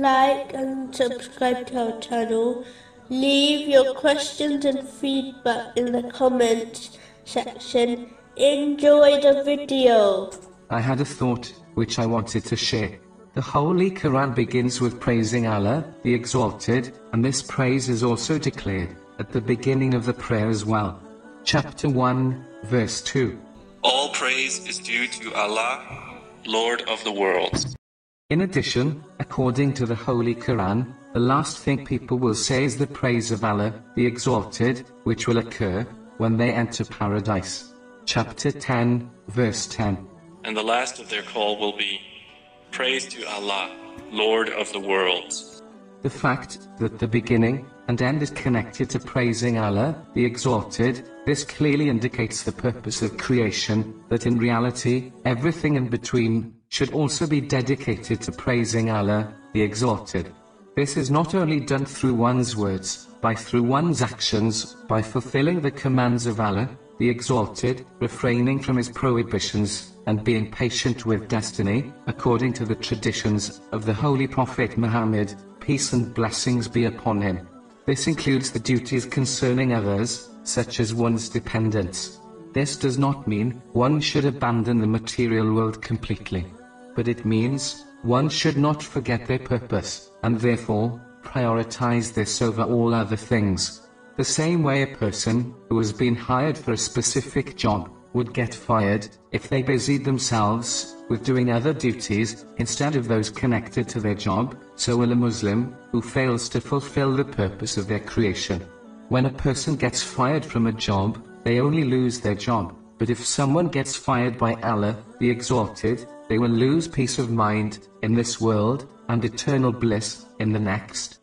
like and subscribe to our channel. Leave your questions and feedback in the comments section. Enjoy the video. I had a thought, which I wanted to share. The Holy Quran begins with praising Allah, the Exalted, and this praise is also declared at the beginning of the prayer as well. Chapter 1, verse 2. All praise is due to Allah, Lord of the worlds. In addition, according to the Holy Quran, the last thing people will say is the praise of Allah, the Exalted, which will occur when they enter paradise. Chapter 10, verse 10. And the last of their call will be Praise to Allah, Lord of the worlds. The fact that the beginning and end is connected to praising Allah, the Exalted, this clearly indicates the purpose of creation, that in reality, everything in between should also be dedicated to praising Allah, the Exalted. This is not only done through one's words, by through one's actions, by fulfilling the commands of Allah, the Exalted, refraining from his prohibitions, and being patient with destiny, according to the traditions of the Holy Prophet Muhammad, peace and blessings be upon him. This includes the duties concerning others, such as one's dependents. This does not mean one should abandon the material world completely. But it means one should not forget their purpose, and therefore prioritize this over all other things. The same way a person who has been hired for a specific job would get fired if they busied themselves with doing other duties instead of those connected to their job, so will a Muslim who fails to fulfill the purpose of their creation. When a person gets fired from a job, they only lose their job, but if someone gets fired by Allah, the Exalted, they will lose peace of mind in this world and eternal bliss in the next.